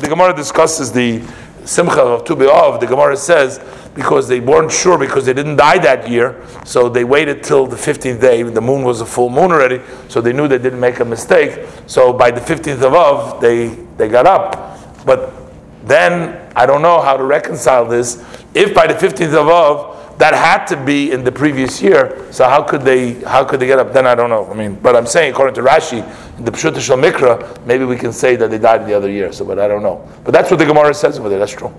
the Gemara discusses the Simcha of Tu B'Av, the Gemara says because they weren't sure because they didn't die that year, so they waited till the 15th day. The moon was a full moon already, so they knew they didn't make a mistake. So by the 15th of Av, they they got up. But then I don't know how to reconcile this. If by the 15th of Av, that had to be in the previous year, so how could they how could they get up? Then I don't know. I mean, but I'm saying according to Rashi, in the Pshuto Shel Mikra, maybe we can say that they died in the other year. So, but I don't know. But that's what the Gemara says over there. That's true.